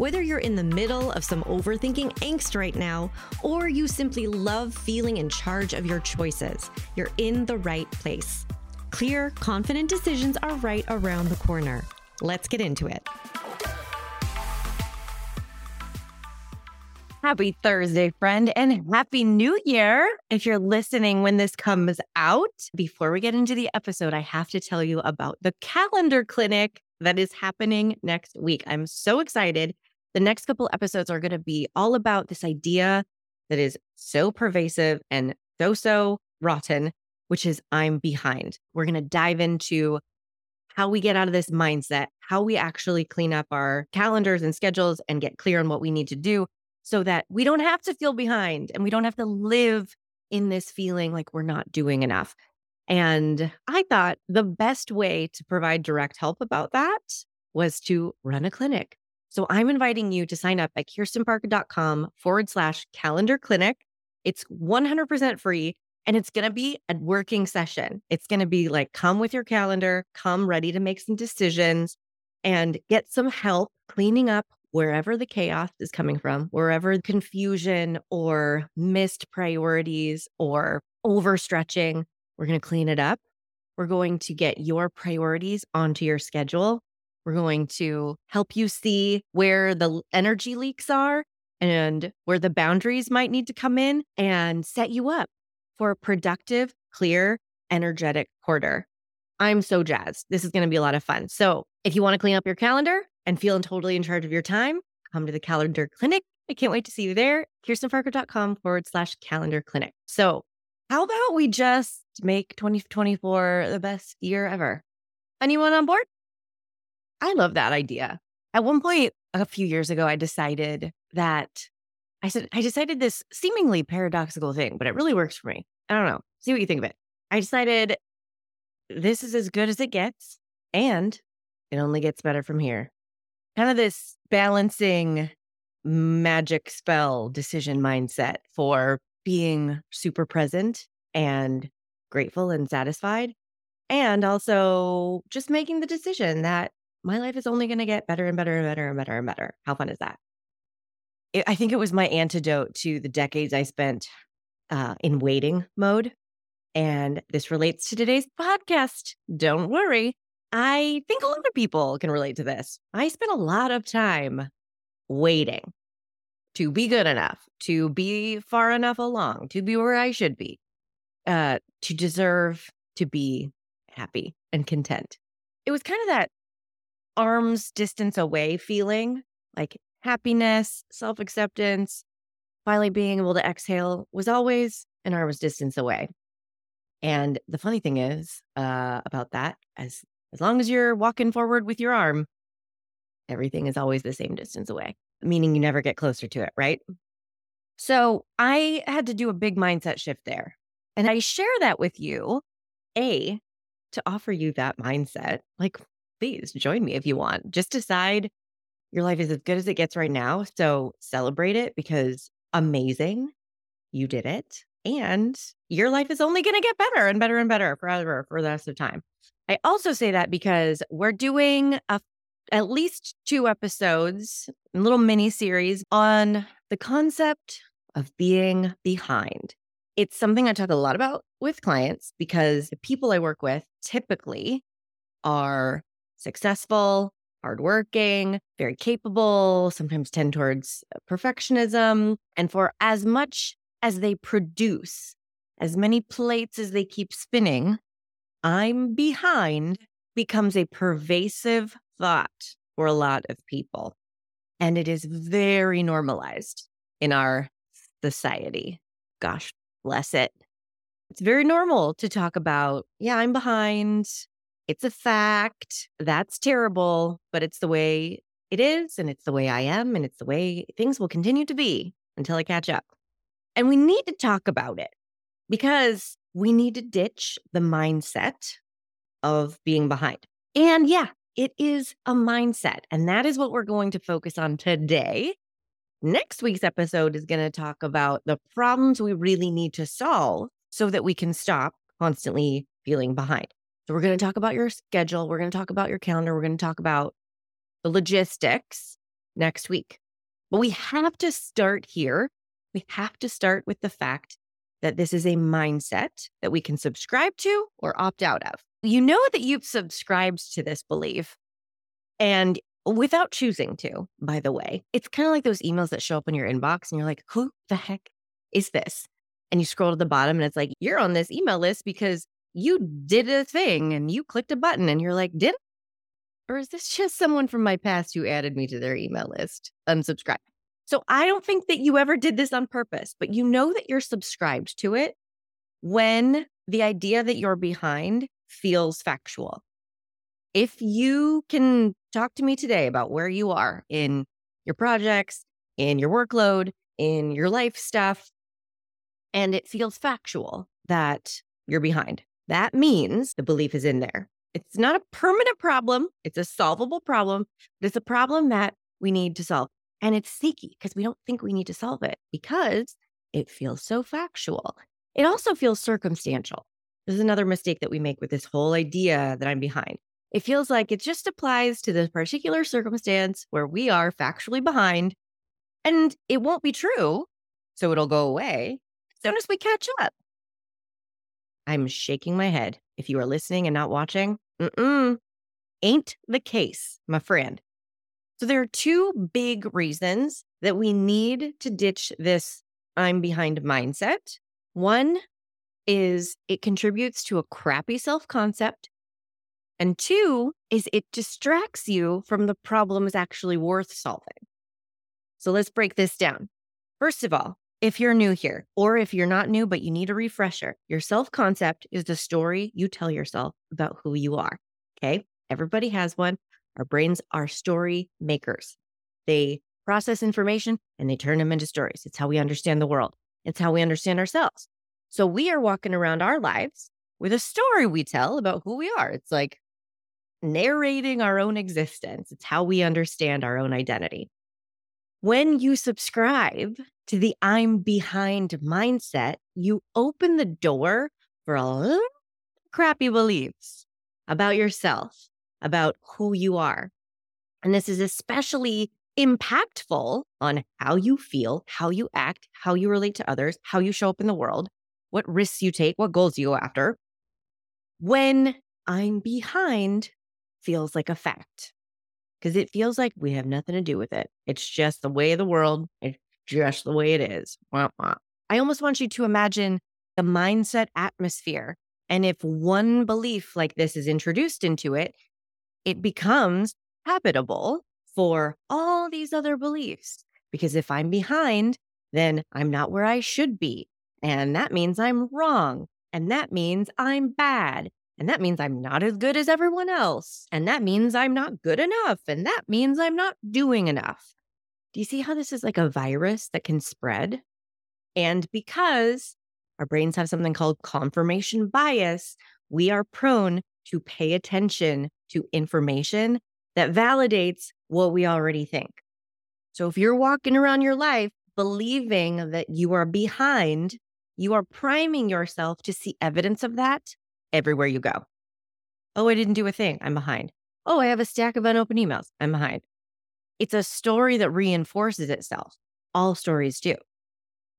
Whether you're in the middle of some overthinking angst right now, or you simply love feeling in charge of your choices, you're in the right place. Clear, confident decisions are right around the corner. Let's get into it. Happy Thursday, friend, and Happy New Year. If you're listening when this comes out, before we get into the episode, I have to tell you about the calendar clinic that is happening next week. I'm so excited the next couple episodes are going to be all about this idea that is so pervasive and so, so rotten, which is I'm behind. We're going to dive into how we get out of this mindset, how we actually clean up our calendars and schedules and get clear on what we need to do so that we don't have to feel behind and we don't have to live in this feeling like we're not doing enough. And I thought the best way to provide direct help about that was to run a clinic. So I'm inviting you to sign up at kirstenparker.com forward slash calendar clinic. It's 100% free and it's going to be a working session. It's going to be like, come with your calendar, come ready to make some decisions and get some help cleaning up wherever the chaos is coming from, wherever confusion or missed priorities or overstretching, we're going to clean it up. We're going to get your priorities onto your schedule we're going to help you see where the energy leaks are and where the boundaries might need to come in and set you up for a productive, clear, energetic quarter. I'm so jazzed. This is going to be a lot of fun. So, if you want to clean up your calendar and feel totally in charge of your time, come to the calendar clinic. I can't wait to see you there. KirstenParker.com forward slash calendar clinic. So, how about we just make 2024 the best year ever? Anyone on board? I love that idea. At one point a few years ago, I decided that I said, I decided this seemingly paradoxical thing, but it really works for me. I don't know. See what you think of it. I decided this is as good as it gets and it only gets better from here. Kind of this balancing magic spell decision mindset for being super present and grateful and satisfied. And also just making the decision that my life is only going to get better and better and better and better and better. How fun is that? It, I think it was my antidote to the decades I spent uh, in waiting mode. And this relates to today's podcast. Don't worry. I think a lot of people can relate to this. I spent a lot of time waiting to be good enough, to be far enough along, to be where I should be, uh, to deserve to be happy and content. It was kind of that arm's distance away feeling, like happiness, self acceptance, finally being able to exhale was always an arm's distance away. And the funny thing is uh, about that, as as long as you're walking forward with your arm, everything is always the same distance away, meaning you never get closer to it, right? So I had to do a big mindset shift there. And I share that with you, A, to offer you that mindset. Like, please join me if you want. Just decide your life is as good as it gets right now. So celebrate it because amazing. You did it. And your life is only going to get better and better and better forever for the rest of time. I also say that because we're doing a, at least two episodes, a little mini series on the concept of being behind. It's something I talk a lot about with clients because the people I work with typically are successful, hardworking, very capable, sometimes tend towards uh, perfectionism. And for as much as they produce, as many plates as they keep spinning, I'm behind becomes a pervasive thought for a lot of people. And it is very normalized in our society. Gosh, bless it. It's very normal to talk about, yeah, I'm behind. It's a fact. That's terrible, but it's the way it is. And it's the way I am. And it's the way things will continue to be until I catch up. And we need to talk about it because we need to ditch the mindset of being behind. And yeah, it is a mindset. And that is what we're going to focus on today. Next week's episode is going to talk about the problems we really need to solve so that we can stop constantly feeling behind. So, we're going to talk about your schedule. We're going to talk about your calendar. We're going to talk about the logistics next week. But we have to start here. We have to start with the fact that this is a mindset that we can subscribe to or opt out of. You know that you've subscribed to this belief and without choosing to, by the way. It's kind of like those emails that show up in your inbox and you're like, who the heck is this? And you scroll to the bottom and it's like, you're on this email list because you did a thing and you clicked a button and you're like, did or is this just someone from my past who added me to their email list? Unsubscribe. So I don't think that you ever did this on purpose, but you know that you're subscribed to it when the idea that you're behind feels factual. If you can talk to me today about where you are in your projects, in your workload, in your life stuff, and it feels factual that you're behind, that means the belief is in there. It's not a permanent problem, it's a solvable problem, but it's a problem that we need to solve. And it's sneaky because we don't think we need to solve it because it feels so factual. It also feels circumstantial. This is another mistake that we make with this whole idea that I'm behind. It feels like it just applies to the particular circumstance where we are factually behind, and it won't be true. So it'll go away as soon as we catch up. I'm shaking my head. If you are listening and not watching, mm-mm, ain't the case, my friend. So there are two big reasons that we need to ditch this I'm behind mindset. One is it contributes to a crappy self concept. And two is it distracts you from the problems actually worth solving. So let's break this down. First of all, if you're new here, or if you're not new, but you need a refresher, your self concept is the story you tell yourself about who you are. Okay. Everybody has one. Our brains are story makers. They process information and they turn them into stories. It's how we understand the world. It's how we understand ourselves. So we are walking around our lives with a story we tell about who we are. It's like narrating our own existence. It's how we understand our own identity. When you subscribe to the I'm behind mindset, you open the door for a little crappy beliefs about yourself, about who you are. And this is especially impactful on how you feel, how you act, how you relate to others, how you show up in the world, what risks you take, what goals you go after. When I'm behind feels like a fact because it feels like we have nothing to do with it. It's just the way of the world. It's just the way it is. Wah, wah. I almost want you to imagine the mindset atmosphere. And if one belief like this is introduced into it, it becomes habitable for all these other beliefs. Because if I'm behind, then I'm not where I should be. And that means I'm wrong. And that means I'm bad. And that means I'm not as good as everyone else. And that means I'm not good enough. And that means I'm not doing enough. Do you see how this is like a virus that can spread? And because our brains have something called confirmation bias, we are prone to pay attention to information that validates what we already think. So if you're walking around your life believing that you are behind, you are priming yourself to see evidence of that everywhere you go. Oh, I didn't do a thing. I'm behind. Oh, I have a stack of unopened emails. I'm behind. It's a story that reinforces itself. All stories do.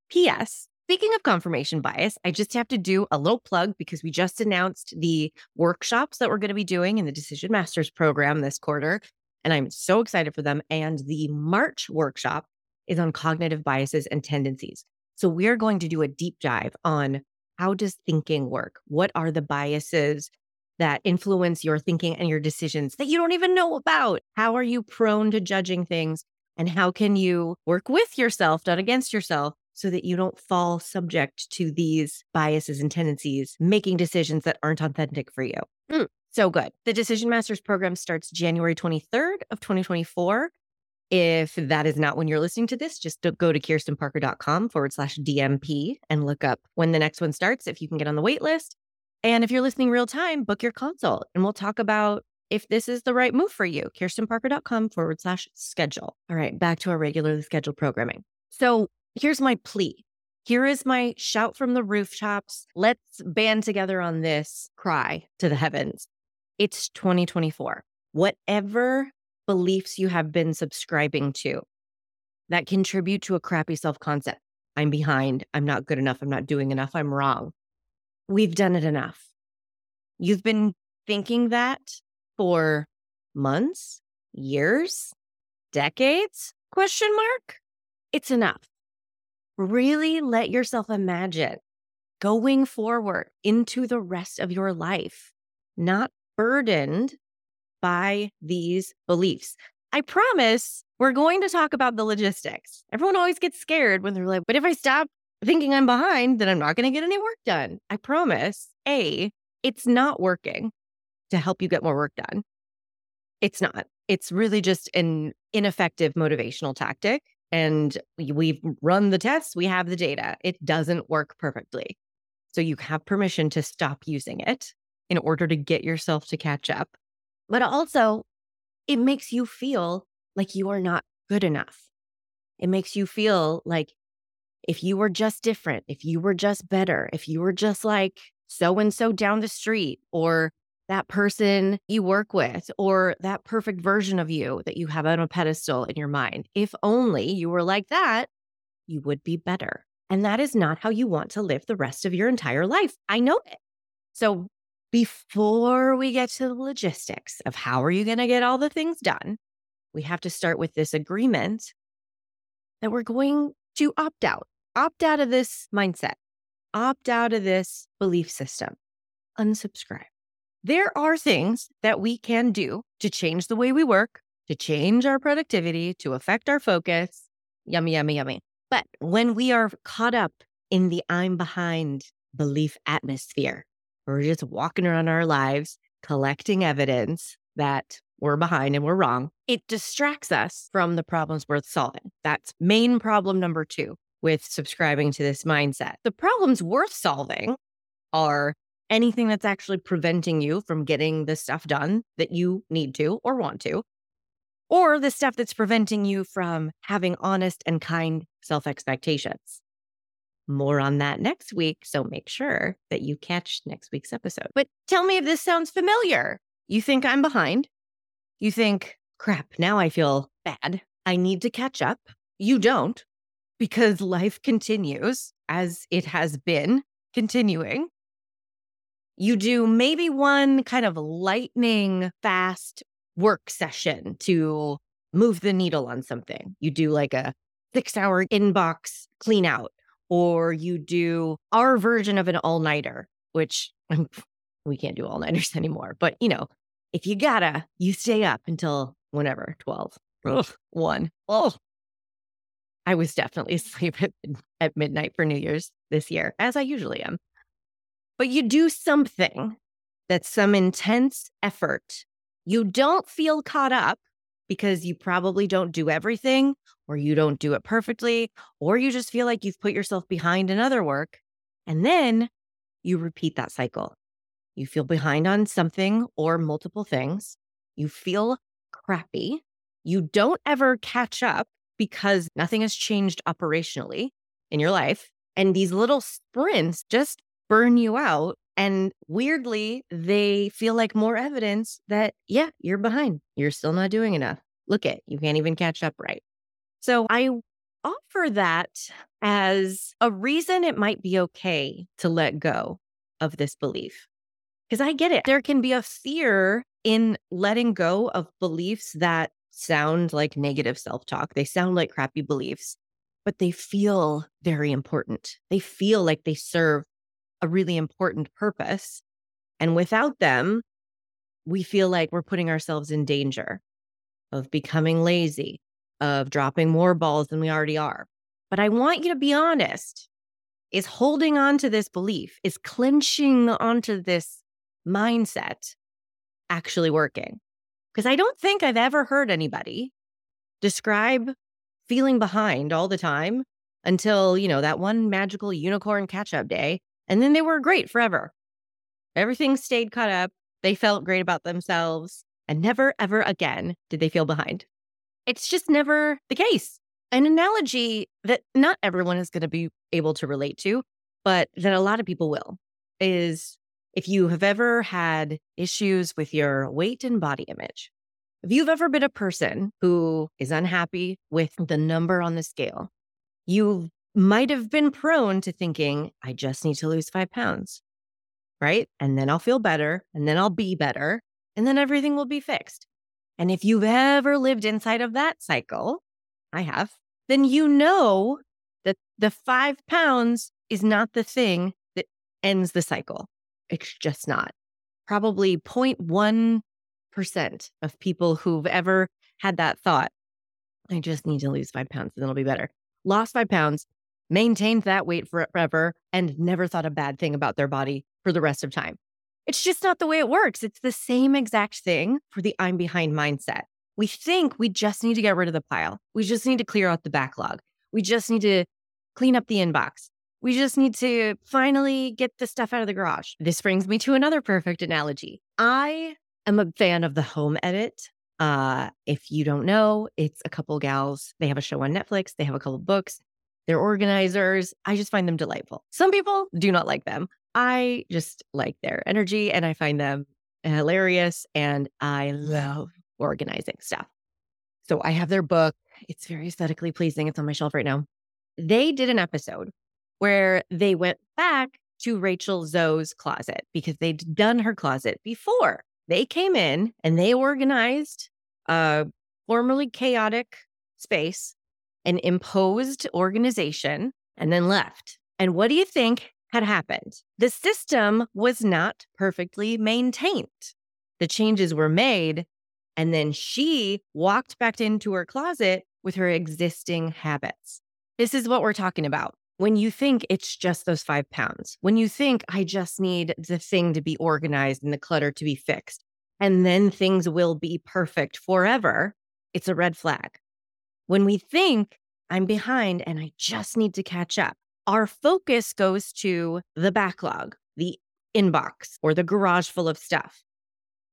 P.S. Speaking of confirmation bias, I just have to do a little plug because we just announced the workshops that we're going to be doing in the Decision Masters program this quarter. And I'm so excited for them. And the March workshop is on cognitive biases and tendencies. So we're going to do a deep dive on how does thinking work? What are the biases that influence your thinking and your decisions that you don't even know about? How are you prone to judging things? And how can you work with yourself, not against yourself, so that you don't fall subject to these biases and tendencies, making decisions that aren't authentic for you. Mm, so good. The Decision Masters program starts January 23rd of 2024. If that is not when you're listening to this, just go to kirstenparker.com forward slash DMP and look up when the next one starts if you can get on the wait list. And if you're listening real time, book your consult and we'll talk about if this is the right move for you. kirstenparker.com forward slash schedule. All right, back to our regularly scheduled programming. So here's my plea. Here is my shout from the rooftops. Let's band together on this cry to the heavens. It's 2024. Whatever beliefs you have been subscribing to that contribute to a crappy self concept. I'm behind. I'm not good enough. I'm not doing enough. I'm wrong. We've done it enough. You've been thinking that for months, years, decades? Question mark. It's enough. Really let yourself imagine going forward into the rest of your life, not burdened by these beliefs. I promise we're going to talk about the logistics. Everyone always gets scared when they're like, but if I stop thinking I'm behind, then I'm not going to get any work done. I promise, A, it's not working to help you get more work done. It's not. It's really just an ineffective motivational tactic. And we've run the tests, we have the data. It doesn't work perfectly. So you have permission to stop using it in order to get yourself to catch up but also it makes you feel like you are not good enough. It makes you feel like if you were just different, if you were just better, if you were just like so and so down the street, or that person you work with, or that perfect version of you that you have on a pedestal in your mind, if only you were like that, you would be better. And that is not how you want to live the rest of your entire life. I know it. So before we get to the logistics of how are you going to get all the things done, we have to start with this agreement that we're going to opt out, opt out of this mindset, opt out of this belief system, unsubscribe. There are things that we can do to change the way we work, to change our productivity, to affect our focus. Yummy, yummy, yummy. But when we are caught up in the I'm behind belief atmosphere, we're just walking around our lives, collecting evidence that we're behind and we're wrong. It distracts us from the problems worth solving. That's main problem number two with subscribing to this mindset. The problems worth solving are anything that's actually preventing you from getting the stuff done that you need to or want to, or the stuff that's preventing you from having honest and kind self expectations. More on that next week. So make sure that you catch next week's episode. But tell me if this sounds familiar. You think I'm behind. You think, crap, now I feel bad. I need to catch up. You don't, because life continues as it has been continuing. You do maybe one kind of lightning fast work session to move the needle on something. You do like a six hour inbox clean out or you do our version of an all nighter, which we can't do all nighters anymore. But, you know, if you gotta, you stay up until whenever, 12, Ugh, 1. Oh, I was definitely asleep at, at midnight for New Year's this year, as I usually am. But you do something that's some intense effort. You don't feel caught up because you probably don't do everything or you don't do it perfectly, or you just feel like you've put yourself behind in other work. And then you repeat that cycle. You feel behind on something or multiple things. You feel crappy. You don't ever catch up because nothing has changed operationally in your life. And these little sprints just burn you out. And weirdly, they feel like more evidence that, yeah, you're behind. You're still not doing enough. Look at you can't even catch up right. So I offer that as a reason it might be okay to let go of this belief. Because I get it. There can be a fear in letting go of beliefs that sound like negative self talk. They sound like crappy beliefs, but they feel very important. They feel like they serve a really important purpose. And mm. without them, we feel like we're putting ourselves in danger of becoming lazy, of dropping more balls than we already are. But I want you to be honest. Is holding on to this belief, is clinching onto this mindset actually working? Because I don't think I've ever heard anybody describe feeling behind all the time until, you know, that one magical unicorn catch up day. And then they were great forever. Everything stayed caught up. They felt great about themselves. And never, ever again did they feel behind. It's just never the case. An analogy that not everyone is going to be able to relate to, but that a lot of people will is if you have ever had issues with your weight and body image, if you've ever been a person who is unhappy with the number on the scale, you might have been prone to thinking, I just need to lose five pounds, right? And then I'll feel better, and then I'll be better, and then everything will be fixed. And if you've ever lived inside of that cycle, I have, then you know that the five pounds is not the thing that ends the cycle. It's just not. Probably 0.1% of people who've ever had that thought, I just need to lose five pounds and then it'll be better. Lost five pounds, maintained that weight forever, and never thought a bad thing about their body for the rest of time. It's just not the way it works. It's the same exact thing for the I'm behind mindset. We think we just need to get rid of the pile. We just need to clear out the backlog. We just need to clean up the inbox. We just need to finally get the stuff out of the garage. This brings me to another perfect analogy. I am a fan of the home edit. Uh, if you don't know, it's a couple gals. They have a show on Netflix, they have a couple books. They're organizers. I just find them delightful. Some people do not like them. I just like their energy and I find them hilarious and I love organizing stuff. So I have their book. It's very aesthetically pleasing. It's on my shelf right now. They did an episode where they went back to Rachel Zoe's closet because they'd done her closet before. They came in and they organized a formerly chaotic space and imposed organization and then left. And what do you think had happened? The system was not perfectly maintained. The changes were made, and then she walked back into her closet with her existing habits. This is what we're talking about when you think it's just those five pounds, when you think I just need the thing to be organized and the clutter to be fixed, and then things will be perfect forever, it's a red flag. When we think I'm behind and I just need to catch up, our focus goes to the backlog, the inbox, or the garage full of stuff.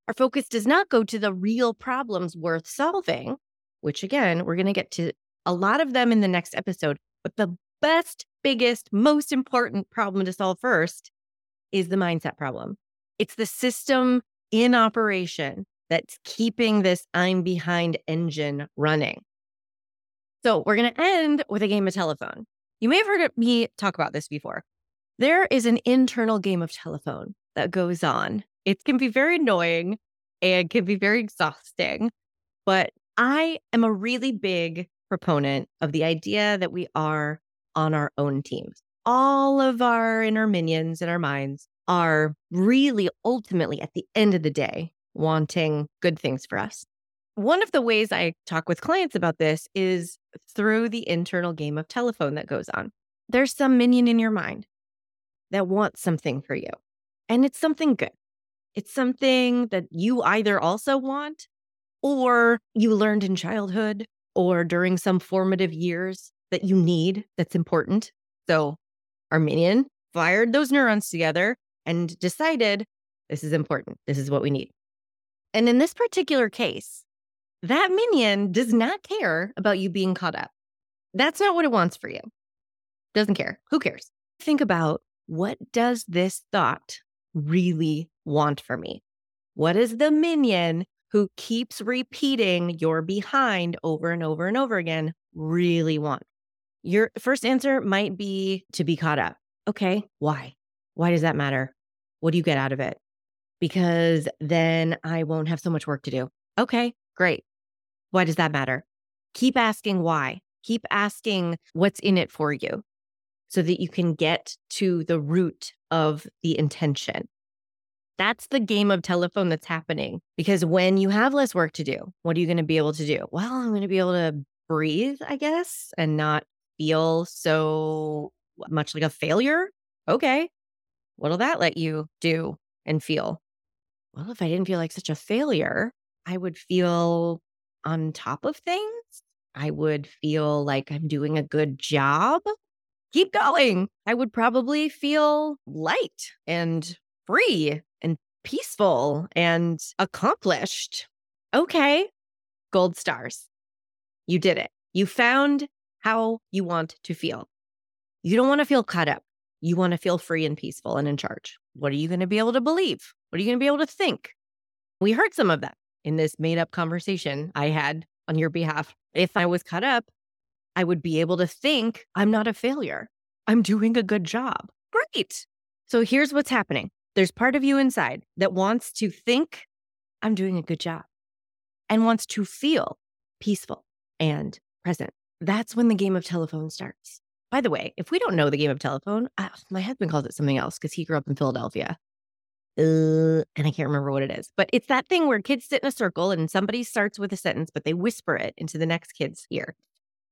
Our focus does not go to the real problems worth solving, which again, we're going to get to a lot of them in the next episode. But the best, biggest, most important problem to solve first is the mindset problem. It's the system in operation that's keeping this I'm behind engine running. So we're going to end with a game of telephone. You may have heard me talk about this before. There is an internal game of telephone that goes on. It can be very annoying and can be very exhausting, but I am a really big proponent of the idea that we are on our own teams. All of our inner minions in our minds are really ultimately at the end of the day wanting good things for us. One of the ways I talk with clients about this is through the internal game of telephone that goes on. There's some minion in your mind that wants something for you, and it's something good. It's something that you either also want or you learned in childhood or during some formative years that you need that's important. So our minion fired those neurons together and decided this is important. This is what we need. And in this particular case, that minion does not care about you being caught up. That's not what it wants for you. Doesn't care. Who cares? Think about what does this thought really want for me? What is the minion who keeps repeating you're behind over and over and over again really want? Your first answer might be to be caught up. Okay, why? Why does that matter? What do you get out of it? Because then I won't have so much work to do. Okay, great. Why does that matter? Keep asking why. Keep asking what's in it for you so that you can get to the root of the intention. That's the game of telephone that's happening because when you have less work to do, what are you going to be able to do? Well, I'm going to be able to breathe, I guess, and not feel so much like a failure. Okay. What'll that let you do and feel? Well, if I didn't feel like such a failure, I would feel on top of things. I would feel like I'm doing a good job. Keep going. I would probably feel light and free and peaceful and accomplished. Okay, gold stars. You did it. You found how you want to feel. You don't want to feel caught up. You want to feel free and peaceful and in charge. What are you going to be able to believe? What are you going to be able to think? We heard some of that in this made up conversation I had on your behalf. If I was caught up, I would be able to think I'm not a failure. I'm doing a good job. Great. So here's what's happening there's part of you inside that wants to think I'm doing a good job and wants to feel peaceful and present. That's when the game of telephone starts. By the way, if we don't know the game of telephone, uh, my husband calls it something else because he grew up in Philadelphia. Uh, and I can't remember what it is, but it's that thing where kids sit in a circle and somebody starts with a sentence, but they whisper it into the next kid's ear.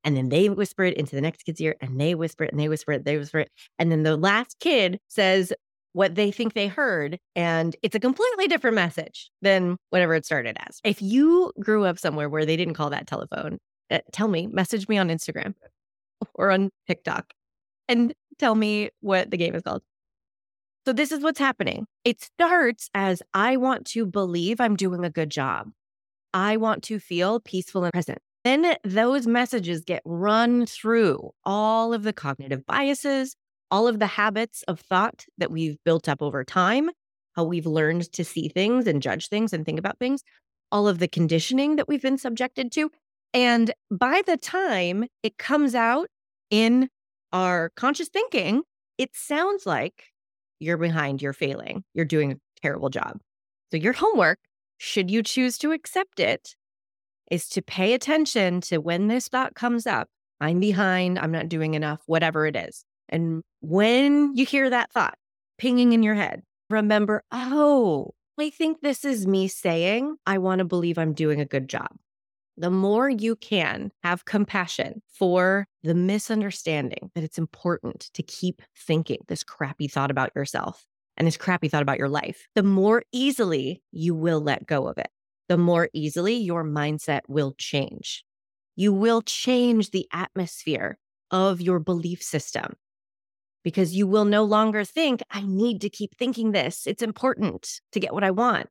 And then they whisper it into the next kid's ear and they whisper it and they whisper it, they whisper it. And then the last kid says what they think they heard. And it's a completely different message than whatever it started as. If you grew up somewhere where they didn't call that telephone, uh, tell me, message me on Instagram or on TikTok and tell me what the game is called. So, this is what's happening. It starts as I want to believe I'm doing a good job. I want to feel peaceful and present. Then those messages get run through all of the cognitive biases, all of the habits of thought that we've built up over time, how we've learned to see things and judge things and think about things, all of the conditioning that we've been subjected to. And by the time it comes out in our conscious thinking, it sounds like you're behind, you're failing, you're doing a terrible job. So, your homework, should you choose to accept it, is to pay attention to when this thought comes up I'm behind, I'm not doing enough, whatever it is. And when you hear that thought pinging in your head, remember, oh, I think this is me saying, I want to believe I'm doing a good job. The more you can have compassion for the misunderstanding that it's important to keep thinking this crappy thought about yourself and this crappy thought about your life, the more easily you will let go of it. The more easily your mindset will change. You will change the atmosphere of your belief system because you will no longer think, I need to keep thinking this. It's important to get what I want.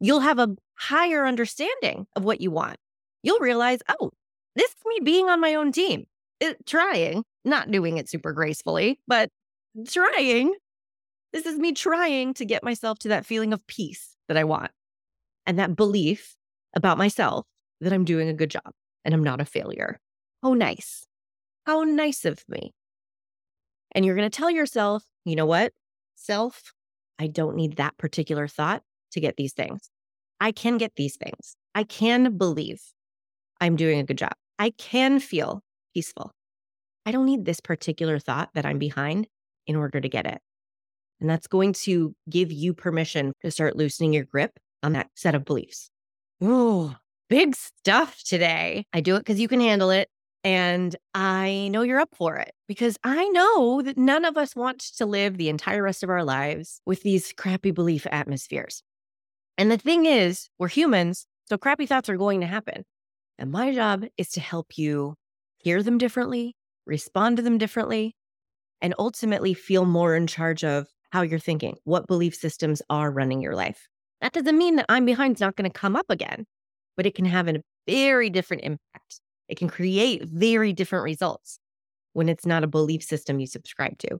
You'll have a higher understanding of what you want you'll realize, oh, this is me being on my own team, it, trying, not doing it super gracefully, but trying. This is me trying to get myself to that feeling of peace that I want and that belief about myself that I'm doing a good job and I'm not a failure. Oh, nice. How nice of me. And you're going to tell yourself, you know what? Self, I don't need that particular thought to get these things. I can get these things. I can believe I'm doing a good job. I can feel peaceful. I don't need this particular thought that I'm behind in order to get it. And that's going to give you permission to start loosening your grip on that set of beliefs. Ooh, big stuff today. I do it because you can handle it. And I know you're up for it because I know that none of us want to live the entire rest of our lives with these crappy belief atmospheres. And the thing is, we're humans, so crappy thoughts are going to happen. And my job is to help you hear them differently, respond to them differently, and ultimately feel more in charge of how you're thinking, what belief systems are running your life. That doesn't mean that I'm behind is not going to come up again, but it can have a very different impact. It can create very different results when it's not a belief system you subscribe to.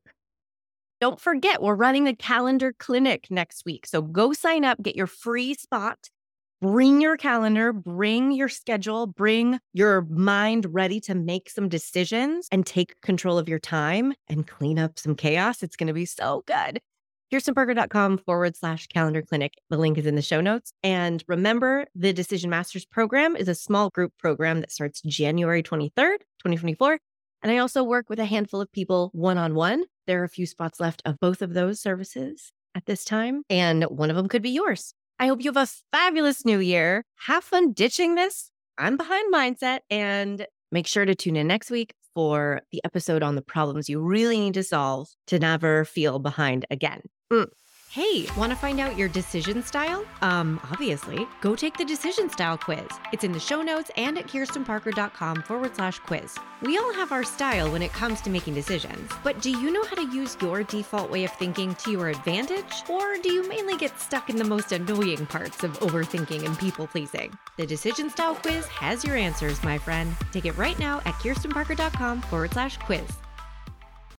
Don't forget, we're running the calendar clinic next week. So go sign up, get your free spot bring your calendar, bring your schedule, bring your mind ready to make some decisions and take control of your time and clean up some chaos. It's going to be so good. KirstenParker.com forward slash calendar clinic. The link is in the show notes. And remember, the Decision Masters program is a small group program that starts January 23rd, 2024. And I also work with a handful of people one on one. There are a few spots left of both of those services at this time, and one of them could be yours. I hope you have a fabulous new year. Have fun ditching this I'm behind mindset and make sure to tune in next week for the episode on the problems you really need to solve to never feel behind again. Mm. Hey, want to find out your decision style? Um, obviously, go take the decision style quiz. It's in the show notes and at kirstenparker.com forward slash quiz. We all have our style when it comes to making decisions, but do you know how to use your default way of thinking to your advantage? Or do you mainly get stuck in the most annoying parts of overthinking and people pleasing? The decision style quiz has your answers, my friend. Take it right now at kirstenparker.com forward slash quiz.